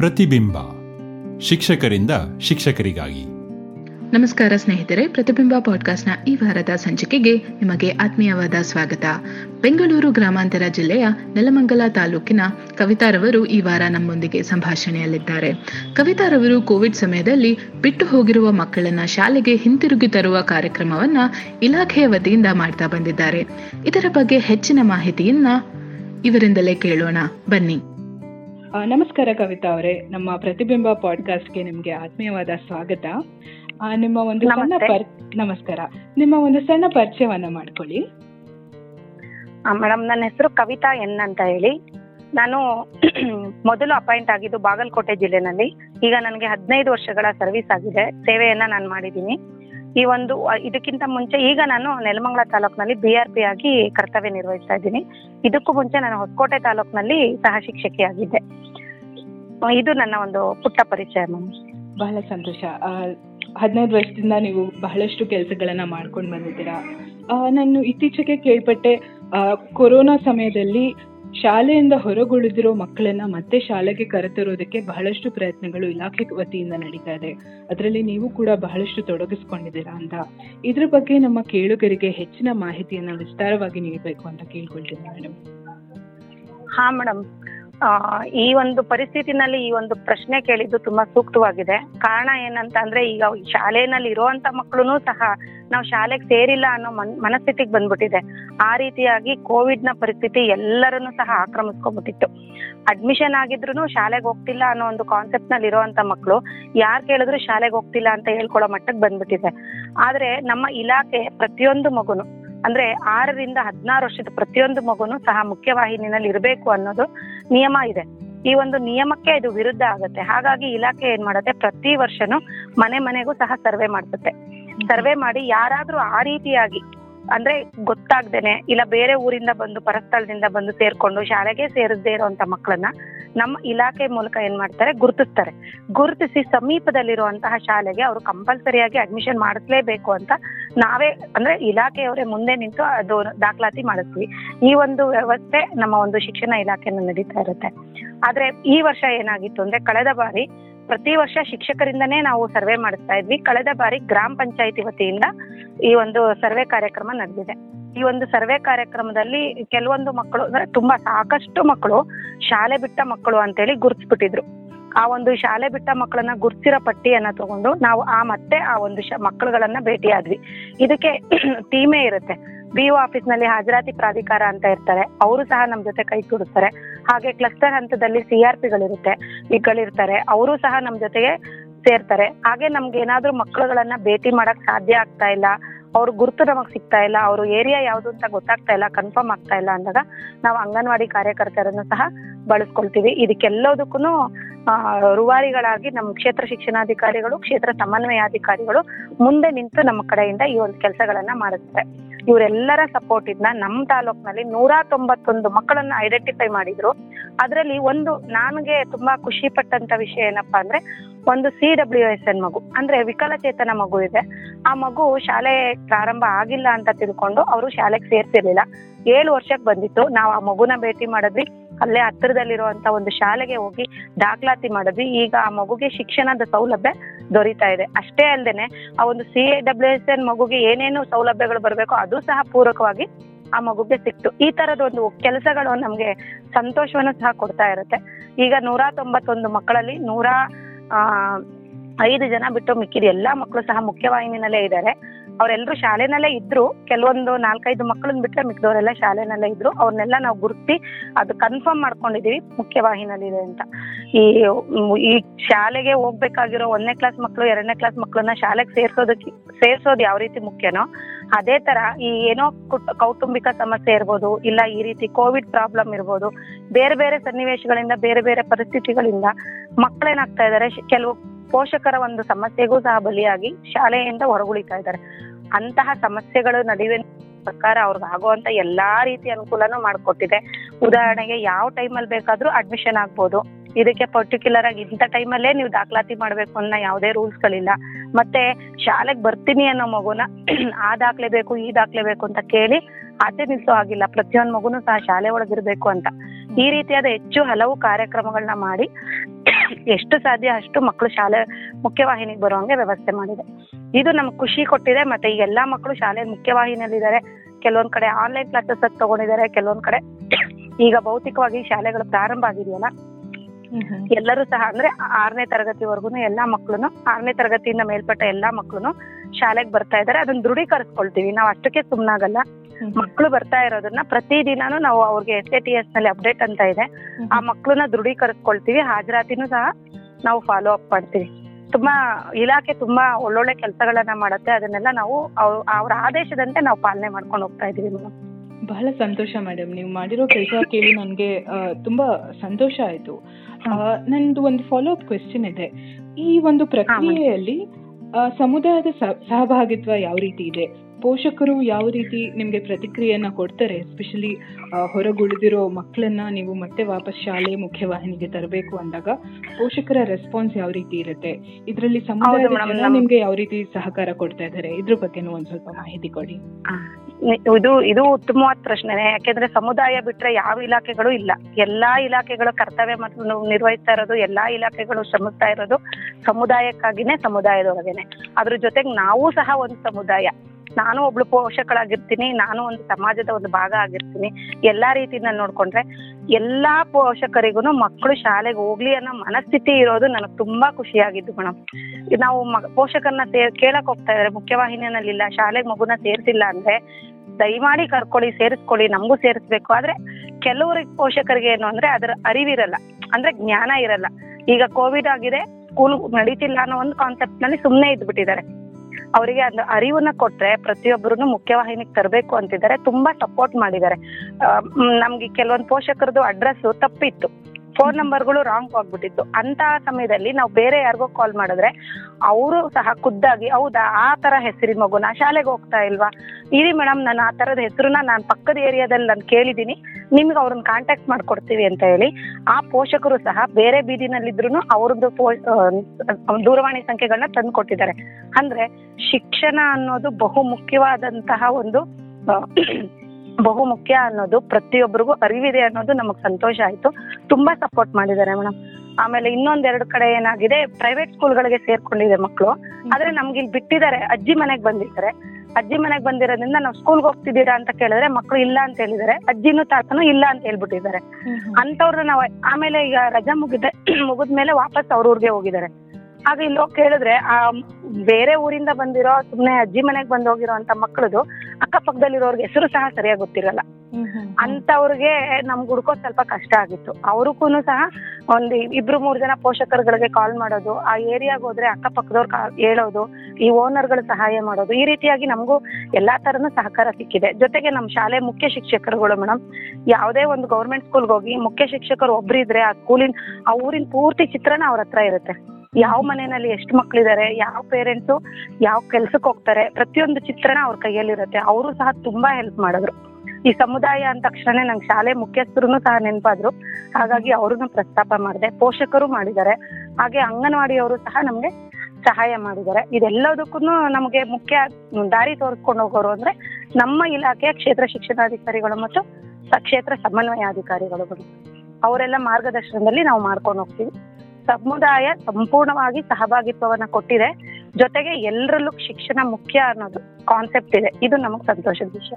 ಪ್ರತಿಬಿಂಬ. ಶಿಕ್ಷಕರಿಂದ ಶಿಕ್ಷಕರಿಗಾಗಿ. ನಮಸ್ಕಾರ ಸ್ನೇಹಿತರೆ, ಪ್ರತಿಬಿಂಬ ಪಾಡ್ಕಾಸ್ಟ್ನ ಈ ವಾರದ ಸಂಚಿಕೆಗೆ ನಿಮಗೆ ಆತ್ಮೀಯವಾದ ಸ್ವಾಗತ. ಬೆಂಗಳೂರು ಗ್ರಾಮಾಂತರ ಜಿಲ್ಲೆಯ ನೆಲಮಂಗಲ ತಾಲೂಕಿನ ಕವಿತಾರವರು ಈ ವಾರ ನಮ್ಮೊಂದಿಗೆ ಸಂಭಾಷಣೆಯಲ್ಲಿದ್ದಾರೆ. ಕವಿತಾರವರು ಕೋವಿಡ್ ಸಮಯದಲ್ಲಿ ಬಿಟ್ಟು ಹೋಗಿರುವ ಮಕ್ಕಳನ್ನ ಶಾಲೆಗೆ ಹಿಂತಿರುಗಿ ತರುವ ಕಾರ್ಯಕ್ರಮವನ್ನ ಇಲಾಖೆಯ ವತಿಯಿಂದ ಮಾಡ್ತಾ ಬಂದಿದ್ದಾರೆ. ಇದರ ಬಗ್ಗೆ ಹೆಚ್ಚಿನ ಮಾಹಿತಿಯನ್ನ ಇವರಿಂದಲೇ ಕೇಳೋಣ. ಬನ್ನಿ. ನಮಸ್ಕಾರ ಕವಿತಾ ಅವರೇ. ನಮ್ಮ ಪ್ರತಿಬಿಂಬ ಪಾಡ್ಕಾಸ್ಟ್ಗೆ ನಿಮಗೆ ಆತ್ಮೀಯವಾದ ಸ್ವಾಗತ. ನಿಮ್ಮ ಒಂದು ಸಣ್ಣ ನಮಸ್ಕಾರ. ನಿಮ್ಮ ಒಂದು ಸಣ್ಣ ಪರಿಚಯವನ್ನ ಮಾಡ್ಕೊಳ್ಳಿ. ಮೇಡಮ್ ನನ್ನ ಹೆಸರು ಕವಿತಾ ಎನ್ ಅಂತ ಹೇಳಿ. ನಾನು ಮೊದಲು ಅಪಾಯಿಂಟ್ ಆಗಿದ್ದು ಬಾಗಲಕೋಟೆ ಜಿಲ್ಲೆನಲ್ಲಿ. ಈಗ ನನಗೆ ಹದಿನೈದು ವರ್ಷಗಳ ಸರ್ವಿಸ್ ಆಗಿದೆ. ಸೇವೆಯನ್ನ ನಾನು ಮಾಡಿದ್ದೀನಿ. ಈ ಒಂದು ಇದಕ್ಕಿಂತ ಮುಂಚೆ ಈಗ ನಾನು ನೆಲಮಂಗಲ ತಾಲೂಕಿನಲ್ಲಿ ಬಿ ಆರ್ ಪಿ ಆಗಿ ಕರ್ತವ್ಯ ನಿರ್ವಹಿಸ್ತಾ ಇದ್ದೀನಿ. ಇದಕ್ಕೂ ಮುಂಚೆ ನಾನು ಹೊಸಕೋಟೆ ತಾಲೂಕಿನಲ್ಲಿ ಸಹ ಶಿಕ್ಷಕಿ ಆಗಿದ್ದೆ ಇದು ನನ್ನ ಒಂದು ಪುಟ್ಟ ಪರಿಚಯ ಮ್ಯಾಮ್. ಬಹಳ ಸಂತೋಷ. ಹದಿನೈದು ವರ್ಷದಿಂದ ನೀವು ಬಹಳಷ್ಟು ಕೆಲಸಗಳನ್ನ ಮಾಡ್ಕೊಂಡು ಬಂದಿದ್ದೀರಾ. ನಾನು ಇತ್ತೀಚೆಗೆ ಕೇಳ್ಪಟ್ಟೆ ಕೊರೋನಾ ಸಮಯದಲ್ಲಿ ಶಾಲೆಯಿಂದ ಹೊರಗುಳಿದಿರೋ ಮಕ್ಕಳನ್ನ ಮತ್ತೆ ಶಾಲೆಗೆ ಕರೆತರೋದಕ್ಕೆ ಬಹಳಷ್ಟು ಪ್ರಯತ್ನಗಳು ಇಲಾಖೆ ವತಿಯಿಂದ ನಡೀತಾ ಇದೆ. ಅದರಲ್ಲಿ ನೀವು ಕೂಡ ಬಹಳಷ್ಟು ತೊಡಗಿಸ್ಕೊಂಡಿದ್ದೀರಾ ಅಂತ. ಇದ್ರ ಬಗ್ಗೆ ನಮ್ಮ ಕೇಳುಗರಿಗೆ ಹೆಚ್ಚಿನ ಮಾಹಿತಿಯನ್ನ ವಿಸ್ತಾರವಾಗಿ ನೀಡಬೇಕು ಅಂತ ಕೇಳ್ಕೊಳ್ತೀನಿ ಮೇಡಮ್ ಹಾ ಮೇಡಮ್ ಈ ಒಂದು ಪರಿಸ್ಥಿತಿನಲ್ಲಿ ಈ ಒಂದು ಪ್ರಶ್ನೆ ಕೇಳಿದ್ದು ತುಂಬಾ ಸೂಕ್ತವಾಗಿದೆ. ಕಾರಣ ಏನಂತ ಅಂದ್ರೆ ಈಗ ಶಾಲೆಯಲ್ಲಿ ಇರುವಂತ ಮಕ್ಕಳು ಸಹ ನಾವು ಶಾಲೆಗೆ ಸೇರಿಲ್ಲ ಅನ್ನೋ ಮನ್, ಮನಸ್ಥಿತಿಗೆ ಬಂದ್ಬಿಟ್ಟಿದೆ. ಆ ರೀತಿಯಾಗಿ ಕೋವಿಡ್ನ ಪರಿಸ್ಥಿತಿ ಎಲ್ಲರನ್ನು ಸಹ ಆಕ್ರಮಿಸ್ಕೊಂಡ್ಬಿಟ್ಟಿತ್ತು ಅಡ್ಮಿಷನ್ ಆಗಿದ್ರು ಶಾಲೆಗೆ ಹೋಗ್ತಿಲ್ಲ ಅನ್ನೋ ಒಂದು ಕಾನ್ಸೆಪ್ಟ್ನಲ್ಲಿ ಇರುವಂತ ಮಕ್ಕಳು ಯಾರು ಕೇಳಿದ್ರು ಶಾಲೆಗೆ ಹೋಗ್ತಿಲ್ಲ ಅಂತ ಹೇಳ್ಕೊಳ್ಳೋ ಮಟ್ಟಕ್ಕೆ ಬಂದ್ಬಿಟ್ಟಿದೆ. ಆದ್ರೆ ನಮ್ಮ ಇಲಾಖೆ ಪ್ರತಿಯೊಂದು ಮಗುನು ಅಂದ್ರೆ ಆರರಿಂದ ಹದಿನಾರು ವರ್ಷದ ಪ್ರತಿಯೊಂದು ಮಗುನು ಸಹ ಮುಖ್ಯವಾಹಿನಿಯಲ್ಲಿ ಇರಬೇಕು ಅನ್ನೋದು ನಿಯಮ ಇದೆ. ಈ ಒಂದು ನಿಯಮಕ್ಕೆ ಇದು ವಿರುದ್ಧ ಆಗುತ್ತೆ. ಹಾಗಾಗಿ ಇಲಾಖೆ ಏನ್ ಮಾಡುತ್ತೆ? ಪ್ರತಿ ವರ್ಷನೂ ಮನೆ ಮನೆಗೂ ಸಹ ಸರ್ವೆ ಮಾಡ್ಸುತ್ತೆ. ಸರ್ವೆ ಮಾಡಿ ಯಾರಾದ್ರೂ ಆ ರೀತಿಯಾಗಿ ಅಂದ್ರೆ ಗೊತ್ತಾಗ್ದೇನೆ ಇಲ್ಲ ಬೇರೆ ಊರಿಂದ ಬಂದು ಪರಸ್ಥಳದಿಂದ ಬಂದು ಸೇರ್ಕೊಂಡು ಶಾಲೆಗೆ ಸೇರದೇ ಇರುವಂತ ಮಕ್ಕಳನ್ನ ನಮ್ಮ ಇಲಾಖೆ ಮೂಲಕ ಏನ್ ಮಾಡ್ತಾರೆ? ಗುರುತಿಸ್ತಾರೆ. ಗುರುತಿಸಿ ಸಮೀಪದಲ್ಲಿರುವಂತಹ ಶಾಲೆಗೆ ಅವರು ಕಂಪಲ್ಸರಿಯಾಗಿ ಅಡ್ಮಿಷನ್ ಮಾಡಿಸ್ಲೇಬೇಕು ಅಂತ ನಾವೇ ಅಂದ್ರೆ ಇಲಾಖೆಯವರೇ ಮುಂದೆ ನಿಂತು ಅದು ದಾಖಲಾತಿ ಮಾಡಿಸ್ತೀವಿ. ಈ ಒಂದು ವ್ಯವಸ್ಥೆ ನಮ್ಮ ಒಂದು ಶಿಕ್ಷಣ ಇಲಾಖೆನ ನಡೀತಾ ಇರುತ್ತೆ. ಆದ್ರೆ ಈ ವರ್ಷ ಏನಾಗಿತ್ತು ಅಂದ್ರೆ ಕಳೆದ ಬಾರಿ ಪ್ರತಿ ವರ್ಷ ಶಿಕ್ಷಕರಿಂದನೇ ನಾವು ಸರ್ವೆ ಮಾಡಿಸ್ತಾ ಇದ್ವಿ. ಕಳೆದ ಬಾರಿ ಗ್ರಾಮ ಪಂಚಾಯತಿ ವತಿಯಿಂದ ಈ ಒಂದು ಸರ್ವೆ ಕಾರ್ಯಕ್ರಮ ನಡೆದಿದೆ. ಈ ಒಂದು ಸರ್ವೆ ಕಾರ್ಯಕ್ರಮದಲ್ಲಿ ಕೆಲವೊಂದು ಮಕ್ಕಳು ಅಂದ್ರೆ ತುಂಬಾ ಸಾಕಷ್ಟು ಮಕ್ಕಳು, ಶಾಲೆ ಬಿಟ್ಟ ಮಕ್ಕಳು ಅಂತೇಳಿ ಗುರುತಿಸ್ಬಿಟ್ಟಿದ್ರು. ಆ ಒಂದು ಶಾಲೆ ಬಿಟ್ಟ ಮಕ್ಕಳನ್ನ ಗುರ್ತಿರೋ ಪಟ್ಟಿಯನ್ನ ತಗೊಂಡು ನಾವು ಆ ಮತ್ತೆ ಆ ಒಂದು ಮಕ್ಕಳುಗಳನ್ನ ಭೇಟಿಯಾದ್ವಿ. ಇದಕ್ಕೆ ಟೀಮೇ ಇರುತ್ತೆ. ಬಿ ಒ ಆಫೀಸ್ನಲ್ಲಿ ಹಾಜರಾತಿ ಪ್ರಾಧಿಕಾರ ಅಂತ ಇರ್ತಾರೆ. ಅವರು ಸಹ ನಮ್ ಜೊತೆ ಕೈ ಕೊಡುತ್ತಾರೆ ಹಾಗೆ ಕ್ಲಸ್ಟರ್ ಹಂತದಲ್ಲಿ ಸಿ ಆರ್ ಪಿಗಳಿರುತ್ತೆ ಗಳಿರ್ತಾರೆ ಅವರು ಸಹ ನಮ್ ಜೊತೆಗೆ ಸೇರ್ತಾರೆ. ಹಾಗೆ ನಮ್ಗೆ ಏನಾದ್ರೂ ಮಕ್ಕಳುಗಳನ್ನ ಭೇಟಿ ಮಾಡಕ್ ಸಾಧ್ಯ ಆಗ್ತಾ ಇಲ್ಲ, ಅವ್ರ ಗುರುತು ನಮಗ್ ಸಿಗ್ತಾ ಇಲ್ಲ, ಅವ್ರ ಏರಿಯಾ ಯಾವ್ದು ಅಂತ ಗೊತ್ತಾಗ್ತಾ ಇಲ್ಲ ಕನ್ಫರ್ಮ್ ಆಗ್ತಾ ಇಲ್ಲ ಅಂದಾಗ ನಾವು ಅಂಗನವಾಡಿ ಕಾರ್ಯಕರ್ತರನ್ನು ಸಹ ಬಳಸ್ಕೊಳ್ತೀವಿ. ಇದಕ್ಕೆಲ್ಲದಕ್ಕೂ ರೂವಾರಿಗಳಾಗಿ ನಮ್ಮ ಕ್ಷೇತ್ರ ಶಿಕ್ಷಣಾಧಿಕಾರಿಗಳು, ಕ್ಷೇತ್ರ ಸಮನ್ವಯಾಧಿಕಾರಿಗಳು ಮುಂದೆ ನಿಂತು ನಮ್ಮ ಕಡೆಯಿಂದ ಈ ಒಂದು ಕೆಲಸಗಳನ್ನ ಮಾಡಿಸ್ತಾರೆ ಇವರೆಲ್ಲರ ಸಪೋರ್ಟ್ ಇಂದ ನಮ್ಮ ತಾಲೂಕಿನಲ್ಲಿ ನೂರ ತೊಂಬತ್ತೊಂದು ಮಕ್ಕಳನ್ನ ಐಡೆಂಟಿಫೈ ಮಾಡಿದ್ರು. ಅದರಲ್ಲಿ ಒಂದು ನನಗೆ ತುಂಬಾ ಖುಷಿ ಪಟ್ಟಂತ ವಿಷಯ ಏನಪ್ಪಾ ಅಂದ್ರೆ ಒಂದು ಸಿ ಡಬ್ಲ್ಯೂ ಎಸ್ ಎನ್ ಮಗು, ಅಂದ್ರೆ ವಿಕಲಚೇತನ ಮಗು ಇದೆ. ಆ ಮಗು ಶಾಲೆ ಪ್ರಾರಂಭ ಆಗಿಲ್ಲ ಅಂತ ತಿಳ್ಕೊಂಡು ಅವರು ಶಾಲೆಗೆ ಸೇರ್ತಿರ್ಲಿಲ್ಲ. ಏಳು ವರ್ಷಕ್ಕೆ ಬಂದಿತ್ತು. ನಾವು ಆ ಮಗುನ ಭೇಟಿ ಮಾಡಿದ್ವಿ. ಅಲ್ಲೇ ಹತ್ತಿರದಲ್ಲಿರುವಂತ ಒಂದು ಶಾಲೆಗೆ ಹೋಗಿ ದಾಖಲಾತಿ ಮಾಡಿದ್ವಿ. ಈಗ ಆ ಮಗುಗೆ ಶಿಕ್ಷಣದ ಸೌಲಭ್ಯ ದೊರೀತಾ ಇದೆ. ಅಷ್ಟೇ ಅಲ್ಲದೆ ಆ ಒಂದು ಸಿ ಡಬ್ಲ್ಯೂ ಎಸ್ ಎನ್ ಮಗುಗೆ ಏನೇನು ಸೌಲಭ್ಯಗಳು ಬರಬೇಕು ಅದು ಸಹ ಪೂರಕವಾಗಿ ಆ ಮಗುಗೆ ಸಿಕ್ತು. ಈ ತರದ ಒಂದು ಕೆಲಸಗಳು ನಮ್ಗೆ ಸಂತೋಷವನ್ನು ಸಹ ಕೊಡ್ತಾ ಇರುತ್ತೆ. ಈಗ ನೂರ ತೊಂಬತ್ತೊಂದು ಮಕ್ಕಳಲ್ಲಿ ನೂರ ಐದು ಜನ ಬಿಟ್ಟು ಮಿಕ್ಕಿದ ಎಲ್ಲಾ ಮಕ್ಕಳು ಸಹ ಮುಖ್ಯವಾಹಿನಿನಲ್ಲೇ ಇದ್ದಾರೆ. ಅವರೆಲ್ಲರೂ ಶಾಲೆನಲ್ಲೇ ಇದ್ರು. ಕೆಲವೊಂದು ನಾಲ್ಕೈದು ಮಕ್ಕಳನ್ನ ಬಿಟ್ರೆ ಮಿಕ್ಕದವರೆಲ್ಲ ಶಾಲೆನಲ್ಲೇ ಇದ್ರು. ಅವ್ರನ್ನೆಲ್ಲ ನಾವು ಗುರುತಿ ಅದು ಕನ್ಫರ್ಮ್ ಮಾಡ್ಕೊಂಡಿದೀವಿ ಮುಖ್ಯವಾಹಿನಲ್ಲಿದೆ ಅಂತ. ಈ ಈ ಶಾಲೆಗೆ ಹೋಗ್ಬೇಕಾಗಿರೋ ಒಂದನೇ ಕ್ಲಾಸ್ ಮಕ್ಕಳು ಎರಡನೇ ಕ್ಲಾಸ್ ಮಕ್ಕಳನ್ನ ಶಾಲೆಗೆ ಸೇರ್ಸೋದಕ್ಕೆ, ಸೇರ್ಸೋದು ಯಾವ ರೀತಿ ಮುಖ್ಯನೋ, ಅದೇ ತರ ಈ ಏನೋ ಕುಟ್- ಕೌಟುಂಬಿಕ ಸಮಸ್ಯೆ ಇರ್ಬೋದು, ಇಲ್ಲ ಈ ರೀತಿ ಕೋವಿಡ್ ಪ್ರಾಬ್ಲಮ್ ಇರ್ಬೋದು, ಬೇರೆ ಬೇರೆ ಸನ್ನಿವೇಶಗಳಿಂದ, ಬೇರೆ ಬೇರೆ ಪರಿಸ್ಥಿತಿಗಳಿಂದ ಮಕ್ಕಳೇನಾಗ್ತಾ ಇದ್ದಾರೆ ಕೆಲವು ಪೋಷಕರ ಒಂದು ಸಮಸ್ಯೆಗೂ ಸಹ ಬಲಿಯಾಗಿ ಶಾಲೆಯಿಂದ ಹೊರಗುಳಿತಾ ಇದ್ದಾರೆ. ಅಂತಹ ಸಮಸ್ಯೆಗಳು ನಡುವೆ ಸರ್ಕಾರ ಅವ್ರಿಗೆ ಆಗುವಂತ ಎಲ್ಲಾ ರೀತಿ ಅನುಕೂಲನೂ ಮಾಡ್ಕೊಟ್ಟಿದೆ. ಉದಾಹರಣೆಗೆ ಯಾವ ಟೈಮಲ್ಲಿ ಬೇಕಾದ್ರೂ ಅಡ್ಮಿಷನ್ ಆಗ್ಬೋದು. ಇದಕ್ಕೆ ಪರ್ಟಿಕ್ಯುಲರ್ ಆಗಿ ಇಂಥ ಟೈಮಲ್ಲೇ ನೀವು ದಾಖಲಾತಿ ಮಾಡ್ಬೇಕು ಅನ್ನೋ ಯಾವುದೇ ರೂಲ್ಸ್ಗಳಿಲ್ಲ. ಮತ್ತೆ ಶಾಲೆಗೆ ಬರ್ತೀನಿ ಅನ್ನೋ ಮಗುನ ಆ ದಾಖಲೆ ಬೇಕು, ಈ ದಾಖಲೆ ಬೇಕು ಅಂತ ಕೇಳಿ ಆಚೆ ನಿಲ್ಸೋ ಆಗಿಲ್ಲ ಪ್ರತಿಯೊಂದು ಮಗುನು ಸಹ ಶಾಲೆ ಒಳಗಿರ್ಬೇಕು ಅಂತ. ಈ ರೀತಿಯಾದ ಹೆಚ್ಚು ಹಲವು ಕಾರ್ಯಕ್ರಮಗಳನ್ನ ಮಾಡಿ ಎಷ್ಟು ಸಾಧ್ಯ ಅಷ್ಟು ಮಕ್ಕಳು ಶಾಲೆ ಮುಖ್ಯವಾಹಿನಿಗೆ ಬರುವಂಗೆ ವ್ಯವಸ್ಥೆ ಮಾಡಿದೆ. ಇದು ನಮ್ಗೆ ಖುಷಿ ಕೊಟ್ಟಿದೆ ಮತ್ತೆ ಈ ಎಲ್ಲಾ ಮಕ್ಕಳು ಶಾಲೆ ಮುಖ್ಯವಾಹಿನಿಯಲ್ಲಿದ್ದಾರೆ. ಕೆಲವೊಂದ್ ಕಡೆ ಆನ್ಲೈನ್ ಕ್ಲಾಸಸ್ ತಗೊಂಡಿದ್ದಾರೆ ಕೆಲವೊಂದ್ ಕಡೆ ಈಗ ಭೌತಿಕವಾಗಿ ಶಾಲೆಗಳು ಪ್ರಾರಂಭ ಆಗಿದೆಯಲ್ಲ ಎಲ್ಲರೂ ಸಹ ಅಂದ್ರೆ ಆರನೇ ತರಗತಿವರೆಗೂ ಎಲ್ಲಾ ಮಕ್ಕಳು ಆರನೇ ತರಗತಿಯಿಂದ ಮೇಲ್ಪಟ್ಟ ಎಲ್ಲಾ ಮಕ್ಕಳು ಶಾಲೆಗೆ ಬರ್ತಾ ಇದಾರೆ ಅದನ್ನ ದೃಢೀಕರಿಸ್ಕೊಳ್ತೀವಿ. ನಾವು ಅಷ್ಟಕ್ಕೆ ಸುಮ್ನಾಗಲ್ಲ. ಮಕ್ಕಳು ಬರ್ತಾ ಇರೋದನ್ನ ಪ್ರತಿದಿನಾನು ನಾವು ಅವ್ರಿಗೆ ಎಸ್ ಎ ಟಿ ಎಸ್ನಲ್ಲಿ ಅಪ್ಡೇಟ್ ಅಂತ ಇದೆ. ಆ ಮಕ್ಕಳನ್ನ ದೃಢೀಕರಿಸ್ಕೊಳ್ತೀವಿ. ಹಾಜರಾತಿನೂ ಸಹ ನಾವು ಫಾಲೋ ಅಪ್ ಮಾಡ್ತೀವಿ. ತುಂಬಾ ಇಲಾಖೆ ತುಂಬಾ ಒಳ್ಳೊಳ್ಳೆ ಕೆಲಸಗಳನ್ನ ಮಾಡುತ್ತೆ. ಅದನ್ನೆಲ್ಲ ನಾವು ಅವ್ರ ಆದೇಶದಂತೆ ನಾವು ಪಾಲನೆ ಮಾಡ್ಕೊಂಡು ಹೋಗ್ತಾ ಇದೀವಿ ಮೇಡಮ್ ಬಹಳ ಸಂತೋಷ ಮೇಡಮ್ ನೀವು ಮಾಡಿರೋ ಕೆಲಸ ಕೇಳಿ ನನಗೆ ತುಂಬಾ ಸಂತೋಷ ಆಯ್ತು. ನಂದು ಒಂದು ಫಾಲೋ ಅಪ್ ಕ್ವೆಶನ್ ಇದೆ. ಈ ಒಂದು ಪ್ರಕ್ರಿಯೆಯಲ್ಲಿ ಸಮುದಾಯದ ಸಹಭಾಗಿತ್ವ ಯಾವ ರೀತಿ ಇದೆ? ಪೋಷಕರು ಯಾವ ರೀತಿ ನಿಮಗೆ ಪ್ರತಿಕ್ರಿಯೆಯನ್ನು ಕೊಡ್ತಾರೆ? ಎಸ್ಪೆಷಲಿ ಹೊರಗುಳಿದಿರೋ ಮಕ್ಕಳನ್ನ ನೀವು ಮತ್ತೆ ವಾಪಸ್ ಶಾಲೆ ಮುಖ್ಯವಾಹಿನಿಗೆ ತರಬೇಕು ಅಂದಾಗ ಪೋಷಕರ ರೆಸ್ಪಾನ್ಸ್ ಯಾವ ರೀತಿ ಇರುತ್ತೆ? ಇದರಲ್ಲಿ ಸಮುದಾಯ ನಿಮ್ಗೆ ಯಾವ ರೀತಿ ಸಹಕಾರ ಕೊಡ್ತಾ ಇದ್ದಾರೆ ಇದ್ರ ಬಗ್ಗೆನೂ ಒಂದ್ ಸ್ವಲ್ಪ ಮಾಹಿತಿ ಕೊಡಿ. ಇದು ಇದು ಉತ್ತಮವಾದ ಪ್ರಶ್ನೆನೇ. ಯಾಕೆಂದ್ರೆ ಸಮುದಾಯ ಬಿಟ್ರೆ ಯಾವ ಇಲಾಖೆಗಳು ಇಲ್ಲ. ಎಲ್ಲಾ ಇಲಾಖೆಗಳು ಕರ್ತವ್ಯ ಮತ್ತು ನಿರ್ವಹಿಸ್ತಾ ಇರೋದು ಎಲ್ಲಾ ಇಲಾಖೆಗಳು ಶ್ರಮಿಸ್ತಾ ಇರೋದು ಸಮುದಾಯಕ್ಕಾಗಿನೇ ಸಮುದಾಯದೊಳಗೇನೆ. ಅದ್ರ ಜೊತೆಗೆ ನಾವು ಸಹ ಒಂದು ಸಮುದಾಯ. ನಾನು ಒಬ್ಳು ಪೋಷಕಳಾಗಿರ್ತೀನಿ, ನಾನು ಒಂದು ಸಮಾಜದ ಒಂದು ಭಾಗ ಆಗಿರ್ತೀನಿ, ಎಲ್ಲಾ ರೀತಿಯಿಂದ ನೋಡ್ಕೊಂಡ್ರೆ ಎಲ್ಲಾ ಪೋಷಕರಿಗೂ ಮಕ್ಕಳು ಶಾಲೆಗೆ ಹೋಗ್ಲಿ ಅನ್ನೋ ಮನಸ್ಥಿತಿ ಇರೋದು ನನಗೆ ತುಂಬಾ ಖುಷಿಯಾಗಿದ್ದು ಮೇಡಮ್ ನಾವು ಪೋಷಕರನ್ನ ಸೇರ್ ಕೇಳಕ್ ಹೋಗ್ತಾ ಇದಾರೆ ಮುಖ್ಯವಾಹಿನಿಯಲ್ಲಿ ಇಲ್ಲ, ಶಾಲೆಗೆ ಮಗುನ ಸೇರ್ಸಿಲ್ಲ ಅಂದ್ರೆ ದಯಮಾಡಿ ಕರ್ಕೊಳ್ಳಿ, ಸೇರಿಸ್ಕೊಳ್ಳಿ, ನಮಗೂ ಸೇರಿಸ್ಬೇಕು. ಆದ್ರೆ ಕೆಲವ್ರಿಗೆ ಪೋಷಕರಿಗೆ ಏನು ಅಂದ್ರೆ ಅದರ ಅರಿವಿರಲ್ಲ, ಅಂದ್ರೆ ಜ್ಞಾನ ಇರಲ್ಲ. ಈಗ ಕೋವಿಡ್ ಆಗಿದೆ, ಸ್ಕೂಲ್ ನಡೀತಿಲ್ಲ ಅನ್ನೋ ಒಂದು ಕಾನ್ಸೆಪ್ಟ್ನಲ್ಲಿ ಸುಮ್ಮನೆ ಇದ್ಬಿಟ್ಟಿದ್ದಾರೆ. ಅವರಿಗೆ ಅರಿವನ್ನ ಕೊಟ್ರೆ ಪ್ರತಿಯೊಬ್ಬರು ಮುಖ್ಯವಾಹಿನಿಗೆ ತರಬೇಕು ಅಂತಿದ್ದಾರೆ. ತುಂಬಾ ಸಪೋರ್ಟ್ ಮಾಡಿದ್ದಾರೆ. ನಮ್ಗೆ ಕೆಲವೊಂದು ಪೋಷಕರದು ಅಡ್ರೆಸ್ ತಪ್ಪಿತ್ತು. ಫೋನ್ ನಂಬರ್ಗಳು ರಾಂಗ್ ಆಗ್ಬಿಟ್ಟಿತ್ತು. ಅಂತ ಸಮಯದಲ್ಲಿ ನಾವು ಬೇರೆ ಯಾರಿಗೋ ಕಾಲ್ ಮಾಡಿದ್ರೆ ಅವರು ಸಹ ಖುದ್ದಾಗಿ, ಹೌದಾ, ಆ ತರ ಹೆಸರಿನ ಮಗುನ? ಶಾಲೆಗೆ ಹೋಗ್ತಾ ಇಲ್ವಾ? ಇರಿ ಮೇಡಮ್ ನಾನು ಆ ತರದ ಹೆಸರನ್ನ ನಾನು ಪಕ್ಕದ ಏರಿಯಾದಲ್ಲಿ ನಾನು ಕೇಳಿದ್ದೀನಿ ನಿಮ್ಗೆ ಅವ್ರನ್ನ ಕಾಂಟ್ಯಾಕ್ಟ್ ಮಾಡ್ಕೊಡ್ತೀವಿ ಅಂತ ಹೇಳಿ ಆ ಪೋಷಕರು ಸಹ ಬೇರೆ ಬೀದಿನಲ್ಲಿದ್ರು ಅವ್ರದ್ದು ದೂರವಾಣಿ ಸಂಖ್ಯೆಗಳನ್ನ ತಂದು ಕೊಟ್ಟಿದ್ದಾರೆ. ಅಂದ್ರೆ ಶಿಕ್ಷಣ ಅನ್ನೋದು ಬಹು ಮುಖ್ಯವಾದಂತಹ ಒಂದು ಬಹು ಮುಖ್ಯ ಅನ್ನೋದು ಪ್ರತಿಯೊಬ್ಬರಿಗೂ ಅರಿವಿದೆ ಅನ್ನೋದು ನಮಗ್ ಸಂತೋಷ ಆಯ್ತು. ತುಂಬಾ ಸಪೋರ್ಟ್ ಮಾಡಿದ್ದಾರೆ ಮೇಡಮ್ ಆಮೇಲೆ ಇನ್ನೊಂದೆರಡು ಕಡೆ ಏನಾಗಿದೆ ಪ್ರೈವೇಟ್ ಸ್ಕೂಲ್ಗಳಿಗೆ ಸೇರ್ಕೊಂಡಿದೆ ಮಕ್ಕಳು ಆದ್ರೆ ನಮ್ಗೆ ಇಲ್ಲಿ ಬಿಟ್ಟಿದ್ದಾರೆ ಅಜ್ಜಿ ಮನೆಗ್ ಬಂದಿದ್ದಾರೆ ಅಜ್ಜಿ ಮನೆಗ್ ಬಂದಿರೋದ್ರಿಂದ ನಾವು ಸ್ಕೂಲ್ಗೆ ಹೋಗ್ತಿದ್ದೀರಾ ಅಂತ ಕೇಳಿದ್ರೆ ಮಕ್ಕಳು ಇಲ್ಲ ಅಂತ ಹೇಳಿದಾರೆ ಅಜ್ಜಿನೂ ತಾತನೂ ಇಲ್ಲ ಅಂತ ಹೇಳ್ಬಿಟ್ಟಿದ್ದಾರೆ. ಅಂತವ್ರನ್ನ ನಾವು ಆಮೇಲೆ ಈಗ ರಜಾ ಮುಗಿದ ಮುಗಿದ್ಮೇಲೆ ವಾಪಸ್ ಅವ್ರ ಊರಿಗೆ ಹೋಗಿದ್ದಾರೆ. ಆಗ ಇಲ್ಲಿ ಹೋಗಿ ಕೇಳಿದ್ರೆ ಆ ಬೇರೆ ಊರಿಂದ ಬಂದಿರೋ ಸುಮ್ನೆ ಅಜ್ಜಿ ಮನೆಗ್ ಬಂದ್ ಹೋಗಿರೋ ಅಂತ ಮಕ್ಕಳದು ಅಕ್ಕಪಕ್ಕದಲ್ಲಿರೋರ್ಗೆ ಹೆಸರು ಸಹ ಸರಿಯಾಗಿ ಗೊತ್ತಿರಲ್ಲ. ಅಂತವ್ರಿಗೆ ನಮ್ಗೆ ಹುಡ್ಕೋದ್ ಸ್ವಲ್ಪ ಕಷ್ಟ ಆಗಿತ್ತು. ಅವ್ರಿಗೂ ಸಹ ಒಂದು ಇಬ್ರು ಮೂರ್ ಜನ ಪೋಷಕರುಗಳಿಗೆ ಕಾಲ್ ಮಾಡೋದು ಆ ಏರಿಯಾಗ ಹೋದ್ರೆ ಅಕ್ಕಪಕ್ಕದವ್ರು ಹೇಳೋದು ಈ ಓನರ್ಗಳು ಸಹಾಯ ಮಾಡೋದು ಈ ರೀತಿಯಾಗಿ ನಮಗೂ ಎಲ್ಲಾ ತರನು ಸಹಕಾರ ಸಿಕ್ಕಿದೆ. ಜೊತೆಗೆ ನಮ್ಮ ಶಾಲೆ ಮುಖ್ಯ ಶಿಕ್ಷಕರುಗಳು ಮೇಡಮ್ ಯಾವುದೇ ಒಂದು ಗೌರ್ಮೆಂಟ್ ಸ್ಕೂಲ್ಗೆ ಹೋಗಿ ಮುಖ್ಯ ಶಿಕ್ಷಕರು ಒಬ್ರಿದ್ರೆ ಆ ಸ್ಕೂಲಿನ ಆ ಊರಿನ ಪೂರ್ತಿ ಚಿತ್ರಣ ಅವ್ರ ಹತ್ರ ಇರುತ್ತೆ. ಯಾವ ಮನೆಯಲ್ಲಿ ಎಷ್ಟು ಮಕ್ಕಳಿದ್ದಾರೆ ಯಾವ ಪೇರೆಂಟ್ಸು ಯಾವ ಕೆಲ್ಸಕ್ಕೆ ಹೋಗ್ತಾರೆ, ಪ್ರತಿಯೊಂದು ಚಿತ್ರಣ ಅವ್ರ ಕೈಯಲ್ಲಿರುತ್ತೆ. ಅವರು ಸಹ ತುಂಬಾ ಹೆಲ್ಪ್ ಮಾಡಿದ್ರು. ಈ ಸಮುದಾಯ ಅಂದ ತಕ್ಷಣ ನಂಗೆ ಶಾಲೆ ಮುಖ್ಯಸ್ಥರು ಸಹ ನೆನಪಾದ್ರು. ಹಾಗಾಗಿ ಅವ್ರನ್ನ ಪ್ರಸ್ತಾಪ ಮಾಡಿದೆ, ಪೋಷಕರು ಮಾಡಿದ್ದಾರೆ. ಹಾಗೆ ಅಂಗನವಾಡಿಯವರು ಸಹ ನಮ್ಗೆ ಸಹಾಯ ಮಾಡಿದ್ದಾರೆ. ಇದೆಲ್ಲದಕ್ಕೂ ನಮಗೆ ಮುಖ್ಯ ದಾರಿ ತೋರಿಸ್ಕೊಂಡು ಹೋಗೋರು ಅಂದ್ರೆ ನಮ್ಮ ಇಲಾಖೆಯ ಕ್ಷೇತ್ರ ಶಿಕ್ಷಣಾಧಿಕಾರಿಗಳು ಮತ್ತು ಕ್ಷೇತ್ರ ಕ್ಷೇತ್ರ ಸಮನ್ವಯಾಧಿಕಾರಿಗಳು. ಅವರೆಲ್ಲ ಮಾರ್ಗದರ್ಶನದಲ್ಲಿ ನಾವು ಮಾಡ್ಕೊಂಡು ಹೋಗ್ತೀವಿ. ಸಮುದಾಯ ಸಂಪೂರ್ಣವಾಗಿ ಸಹಭಾಗಿತ್ವವನ್ನ ಕೊಟ್ಟಿದೆ. ಜೊತೆಗೆ ಎಲ್ಲರಲ್ಲೂ ಶಿಕ್ಷಣ ಮುಖ್ಯ ಅನ್ನೋದು ಕಾನ್ಸೆಪ್ಟ್ ಇದೆ. ಇದು ನಮಗ್ ಸಂತೋಷದ ವಿಷಯ.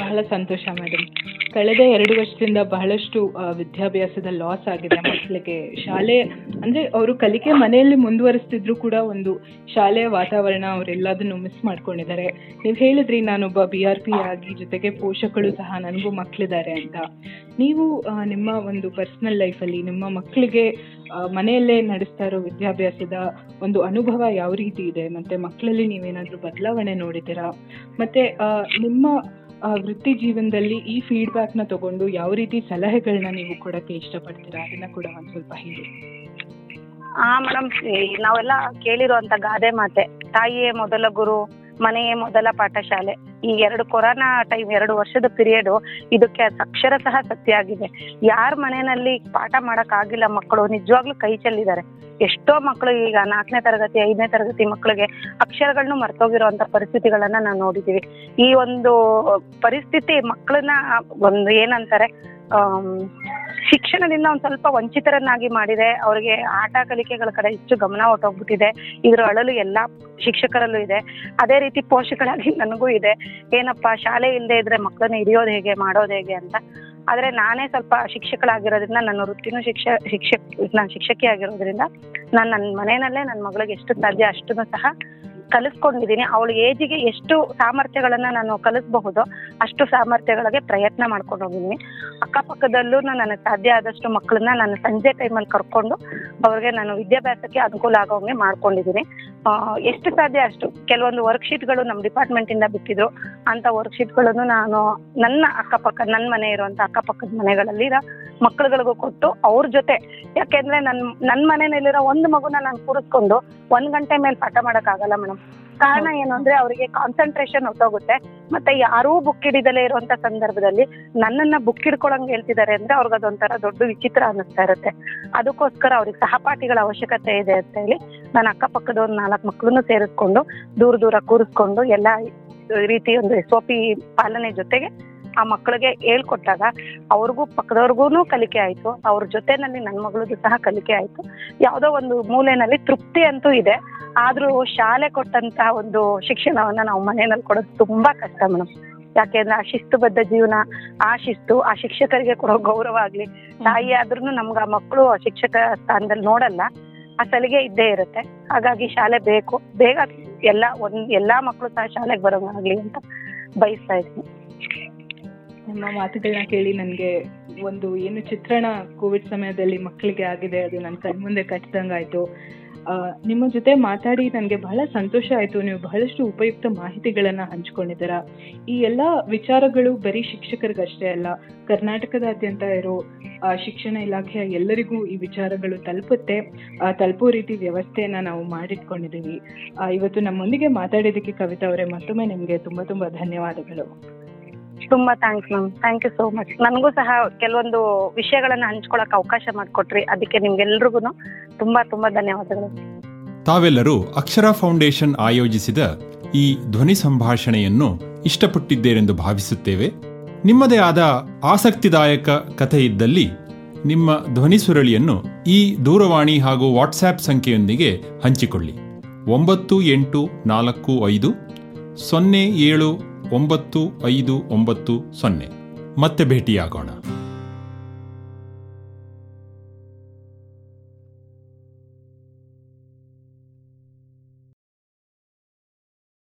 ಬಹಳ ಸಂತೋಷ ಮೇಡಮ್ ಕಳೆದ ಎರಡು ವರ್ಷದಿಂದ ಬಹಳಷ್ಟು ವಿದ್ಯಾಭ್ಯಾಸದ ಲಾಸ್ ಆಗಿದೆ. ಮಕ್ಕಳಿಗೆ ಶಾಲೆ, ಅಂದ್ರೆ ಅವರು ಕಲಿಕೆ ಮನೆಯಲ್ಲಿ ಮುಂದುವರಿಸ್ತಿದ್ರು ಕೂಡ ಒಂದು ಶಾಲೆಯ ವಾತಾವರಣ ಅವರೆಲ್ಲದನ್ನು ಮಿಸ್ ಮಾಡ್ಕೊಂಡಿದ್ದಾರೆ. ನೀವು ಹೇಳಿದ್ರಿ, ನಾನೊಬ್ಬ ಬಿ ಆರ್ ಪಿ ಆಗಿ, ಜೊತೆಗೆ ಪೋಷಕರು ಸಹ, ನನಗೂ ಮಕ್ಕಳಿದ್ದಾರೆ ಅಂತ. ನೀವು ಆ, ನಿಮ್ಮ ಒಂದು ಪರ್ಸನಲ್ ಲೈಫಲ್ಲಿ ನಿಮ್ಮ ಮಕ್ಕಳಿಗೆ ಆ, ಮನೆಯಲ್ಲೇ ನಡೆಸ್ತಾ ಇರೋ ವಿದ್ಯಾಭ್ಯಾಸದ ಒಂದು ಅನುಭವ ಯಾವ ರೀತಿ ಇದೆ? ಮತ್ತೆ ಮಕ್ಕಳಲ್ಲಿ ನೀವೇನಾದ್ರೂ ಬದಲಾವಣೆ ನೋಡಿದ್ದೀರಾ? ಮತ್ತೆ ಆ, ನಿಮ್ಮ ಆ, ವೃತ್ತಿ ಜೀವನದಲ್ಲಿ ಈ ಫೀಡ್ಬ್ಯಾಕ್ನ ತಗೊಂಡು ಯಾವ ರೀತಿ ಸಲಹೆಗಳನ್ನ ನೀವು ಕೊಡಕ್ಕೆ ಇಷ್ಟಪಡ್ತೀರಾ? ಅದನ್ನ ಕೂಡ ಒಂದ್ ಸ್ವಲ್ಪ ಹೇಳಿ. ಹಾ ಮೇಡಮ್ ನಾವೆಲ್ಲ ಕೇಳಿರುವಂತ ಗಾದೆ ಮಾತೆ. ತಾಯಿಯೇ ಮೊದಲ ಗುರು ಮನೆಯೇ ಮೊದಲ ಪಾಠಶಾಲೆ. ಈ ಎರಡು ಕೊರೋನಾ ಟೈಮ್ ಎರಡು ವರ್ಷದ ಪಿರಿಯಡ್ ಇದಕ್ಕೆ ಅಕ್ಷರ ಸಹ ಸತ್ಯ ಆಗಿದೆ. ಯಾರ ಮನೆಯಲ್ಲಿ ಪಾಠ ಮಾಡಕ್ ಆಗಿಲ್ಲ ಮಕ್ಕಳು, ನಿಜವಾಗ್ಲೂ ಕೈ ಚೆಲ್ಲಿದ್ದಾರೆ. ಎಷ್ಟೋ ಮಕ್ಕಳು ಈಗ ನಾಲ್ಕನೇ ತರಗತಿ, ಐದನೇ ತರಗತಿ ಮಕ್ಕಳಿಗೆ ಅಕ್ಷರಗಳನ್ನು ಮರ್ತೋಗಿರುವಂತ ಪರಿಸ್ಥಿತಿಗಳನ್ನ ನಾವು ನೋಡಿದೀವಿ. ಈ ಒಂದು ಪರಿಸ್ಥಿತಿ ಮಕ್ಕಳನ್ನ ಒಂದು ಏನಂತಾರೆ ಶಿಕ್ಷಣದಿಂದ ಒಂದ್ ಸ್ವಲ್ಪ ವಂಚಿತರನ್ನಾಗಿ ಮಾಡಿದೆ. ಅವರಿಗೆ ಆಟ ಕಲಿಕೆಗಳ ಕಡೆ ಹೆಚ್ಚು ಗಮನ ಹೊಟ್ಟೋಗ್ಬಿಟ್ಟಿದೆ ಇದ್ರ ಅಳಲು ಎಲ್ಲಾ ಶಿಕ್ಷಕರಲ್ಲೂ ಇದೆ. ಅದೇ ರೀತಿ ಪೋಷಕರಾಗಿ ನನಗೂ ಇದೆ. ಏನಪ್ಪಾ, ಶಾಲೆ ಇಲ್ಲದೆ ಇದ್ರೆ ಮಕ್ಕಳನ್ನ ಹಿಡಿಯೋದು ಹೇಗೆ, ಮಾಡೋದು ಹೇಗೆ ಅಂತ. ಆದ್ರೆ ನಾನೇ ಸ್ವಲ್ಪ ಶಿಕ್ಷಕಳಾಗಿರೋದ್ರಿಂದ, ನನ್ನ ವೃತ್ತಿನೂ ಶಿಕ್ಷ, ಶಿಕ್ಷಕ್, ನಾನು ಶಿಕ್ಷಕಿ ಆಗಿರೋದ್ರಿಂದ, ನಾನು ನನ್ನ ಮನೆಯಲ್ಲೇ ನನ್ನ ಮಗಳಿಗೆ ಎಷ್ಟು ಸಾಧ್ಯ ಅಷ್ಟನ್ನು ಸಹ ಕಲಿಸ್ಕೊಂಡಿದ್ದೀನಿ. ಅವಳ ಏಜಿಗೆ ಎಷ್ಟು ಸಾಮರ್ಥ್ಯಗಳನ್ನ ನಾನು ಕಲಿಸಬಹುದು ಅಷ್ಟು ಸಾಮರ್ಥ್ಯಗಳಿಗೆ ಪ್ರಯತ್ನ ಮಾಡ್ಕೊಂಡು ಹೋಗಿದ್ದೀನಿ ಅಕ್ಕಪಕ್ಕದಲ್ಲೂ ನನಗೆ ಸಾಧ್ಯ ಆದಷ್ಟು ಮಕ್ಕಳನ್ನ ನಾನು ಸಂಜೆ ಟೈಮಲ್ಲಿ ಕರ್ಕೊಂಡು ಅವ್ರಿಗೆ ನಾನು ವಿದ್ಯಾಭ್ಯಾಸಕ್ಕೆ ಅನುಕೂಲ ಆಗೋಂಗೆ ಮಾಡ್ಕೊಂಡಿದ್ದೀನಿ. ಎಷ್ಟು ಸಾಧ್ಯ ಅಷ್ಟು. ಕೆಲವೊಂದು ವರ್ಕ್ಶೀಟ್ಗಳು ನಮ್ಮ ಡಿಪಾರ್ಟ್ಮೆಂಟ್ ಇಂದ ಬಿಟ್ಟಿದ್ರು. ಅಂತ ವರ್ಕ್ಶೀಟ್ಗಳನ್ನು ನಾನು ನನ್ನ ಅಕ್ಕಪಕ್ಕ, ನನ್ನ ಮನೆ ಇರುವಂತ ಅಕ್ಕಪಕ್ಕದ ಮನೆಗಳಲ್ಲಿ ಇರೋ ಮಕ್ಕಳುಗಳಿಗೂ ಕೊಟ್ಟು ಅವ್ರ ಜೊತೆ. ಯಾಕೆಂದ್ರೆ ನನ್ ನನ್ ಮನೆಯಲ್ಲಿರೋ ಒಂದು ಮಗುನ ನಾನು ಕೂರಿಸ್ಕೊಂಡು ಒಂದ್ ಗಂಟೆ ಮೇಲೆ ಪಾಠ ಮಾಡಕ್ ಆಗಲ್ಲ ಮೇಡಮ್ ಕಾರಣ ಏನು ಅಂದ್ರೆ ಅವರಿಗೆ ಕಾನ್ಸಂಟ್ರೇಷನ್ ಹೊತ್ತೋಗುತ್ತೆ ಮತ್ತೆ ಯಾರೂ ಬುಕ್ ಹಿಡಿದಲೇ ಇರುವಂತ ಸಂದರ್ಭದಲ್ಲಿ ನನ್ನನ್ನ ಬುಕ್ ಹಿಡ್ಕೊಳಂಗ್ ಹೇಳ್ತಿದ್ದಾರೆ ಅಂದ್ರೆ ಅವ್ರಿಗೆ ಅದೊಂಥರ ದೊಡ್ಡ ವಿಚಿತ್ರ ಅನ್ನಿಸ್ತಾ ಇರುತ್ತೆ. ಅದಕ್ಕೋಸ್ಕರ ಅವ್ರಿಗೆ ಸಹಪಾಠಿಗಳ ಅವಶ್ಯಕತೆ ಇದೆ ಅಂತ ಹೇಳಿ ನಾನು ಅಕ್ಕಪಕ್ಕದ ಒಂದು ನಾಲ್ಕು ಮಕ್ಕಳನ್ನು ಸೇರಿಸ್ಕೊಂಡು ದೂರ ದೂರ ಕೂರಿಸ್ಕೊಂಡು ಎಲ್ಲಾ ರೀತಿ ಒಂದು ಎಸ್ ಒ ಪಿ ಪಾಲನೆ ಜೊತೆಗೆ ಆ ಮಕ್ಕಳಿಗೆ ಹೇಳ್ಕೊಟ್ಟಾಗ ಅವ್ರಿಗೂ ಪಕ್ಕದವ್ರಿಗೂ ಕಲಿಕೆ ಆಯ್ತು. ಅವ್ರ ಜೊತೆನಲ್ಲಿ ನನ್ನ ಮಗಳಿಗೂ ಸಹ ಕಲಿಕೆ ಆಯ್ತು. ಯಾವುದೋ ಒಂದು ಮೂಲೆನಲ್ಲಿ ತೃಪ್ತಿ ಅಂತೂ ಇದೆ. ಆದ್ರೂ ಶಾಲೆ ಕೊಟ್ಟಂತಹ ಒಂದು ಶಿಕ್ಷಣವನ್ನ ನಾವು ಮನೆಯಲ್ಲಿ ಕೊಡೋದು ತುಂಬಾ ಕಷ್ಟ ಮೇಡಮ್ ಯಾಕೆಂದ್ರೆ ಆ ಶಿಸ್ತುಬದ್ಧ ಜೀವನ, ಆ ಶಿಸ್ತು, ಆ ಶಿಕ್ಷಕರಿಗೆ ಕೊಡೋ ಗೌರವ ಆಗ್ಲಿ, ತಾಯಿ ಆದ್ರೂ ನಮ್ಗೆ ಆ ಮಕ್ಕಳು ಶಿಕ್ಷಕ ಸ್ಥಾನದಲ್ಲಿ ನೋಡಲ್ಲ. ಆ ಸಲಿಗೆ ಇದ್ದೇ ಇರುತ್ತೆ. ಹಾಗಾಗಿ ಶಾಲೆ ಬೇಕು. ಬೇಗ ಎಲ್ಲಾ ಒಂದ್, ಎಲ್ಲಾ ಮಕ್ಕಳು ಸಹ ಶಾಲೆಗೆ ಬರೋಂಗಾಗ್ಲಿ ಅಂತ ಬಯಸ್ತಾ ಇದ್ದೀನಿ. ನಿಮ್ಮ ಮಾತುಗಳನ್ನ ಕೇಳಿ ನನಗೆ ಒಂದು ಏನು ಚಿತ್ರಣ ಕೋವಿಡ್ ಸಮಯದಲ್ಲಿ ಮಕ್ಕಳಿಗೆ ಆಗಿದೆ, ಅದು ನನ್ನ ಕಣ್ಮುಂದೆ ಕಟ್ಟಿದಂಗಾಯ್ತು ನಿಮ್ಮ ಜೊತೆ ಮಾತಾಡಿ ನನಗೆ ಬಹಳ ಸಂತೋಷ ಆಯ್ತು. ನೀವು ಬಹಳಷ್ಟು ಉಪಯುಕ್ತ ಮಾಹಿತಿಗಳನ್ನು ಹಂಚ್ಕೊಂಡಿದ್ದೀರ. ಈ ಎಲ್ಲ ವಿಚಾರಗಳು ಬರೀ ಶಿಕ್ಷಕರಿಗಷ್ಟೇ ಅಲ್ಲ, ಕರ್ನಾಟಕದಾದ್ಯಂತ ಇರೋ ಶಿಕ್ಷಣ ಇಲಾಖೆಯ ಎಲ್ಲರಿಗೂ ಈ ವಿಚಾರಗಳು ತಲುಪುತ್ತೆ. ತಲುಪೋ ರೀತಿ ವ್ಯವಸ್ಥೆಯನ್ನ ನಾವು ಮಾಡಿಟ್ಕೊಂಡಿದ್ದೀವಿ ಇವತ್ತು ನಮ್ಮೊಂದಿಗೆ ಮಾತಾಡಿದ್ದಕ್ಕೆ ಕವಿತಾ ಅವರೇ ಮತ್ತೊಮ್ಮೆ ನಿಮಗೆ ತುಂಬ ತುಂಬ ಧನ್ಯವಾದಗಳು. ತುಂಬಾ thanks ma'am thank you so much ನನಗೂ ಸಹ ಕೆಲವೊಂದು ವಿಷಯಗಳನ್ನ ಹಂಚ್ಕೊಳಕ್ ಅವಕಾಶ ಮಾಡಿಕೊಟ್ರಿ. ಅದಕ್ಕೆ ನಿಮ್ಗೆಲ್ರಿಗೂ ತುಂಬಾ ತುಂಬಾ ಧನ್ಯವಾದಗಳು. ತಾವೆಲ್ಲರೂ ಅಕ್ಷರ ಫೌಂಡೇಶನ್ ಆಯೋಜಿಸಿದ ಈ ಧ್ವನಿ ಸಂಭಾಷಣೆಯನ್ನು ಇಷ್ಟಪಟ್ಟಿದ್ದೇರೆಂದು ಭಾವಿಸುತ್ತೇವೆ. ನಿಮ್ಮದೇ ಆದ ಆಸಕ್ತಿದಾಯಕ ಕಥೆ ಇದ್ದಲ್ಲಿ ನಿಮ್ಮ ಧ್ವನಿ ಸುರಳಿಯನ್ನು ಈ ದೂರವಾಣಿ ಹಾಗೂ ವಾಟ್ಸ್ಆ್ಯಪ್ ಸಂಖ್ಯೆಯೊಂದಿಗೆ ಹಂಚಿಕೊಳ್ಳಿ. ಒಂಬತ್ತು ಎಂಟು ನಾಲ್ಕು ಐದು ಸೊನ್ನೆ ಏಳು ಒಂಬತ್ತು ಐದು ಒಂಬತ್ತು ಸೊನ್ನೆ. ಮತ್ತೆ ಭೇಟಿಯಾಗೋಣ.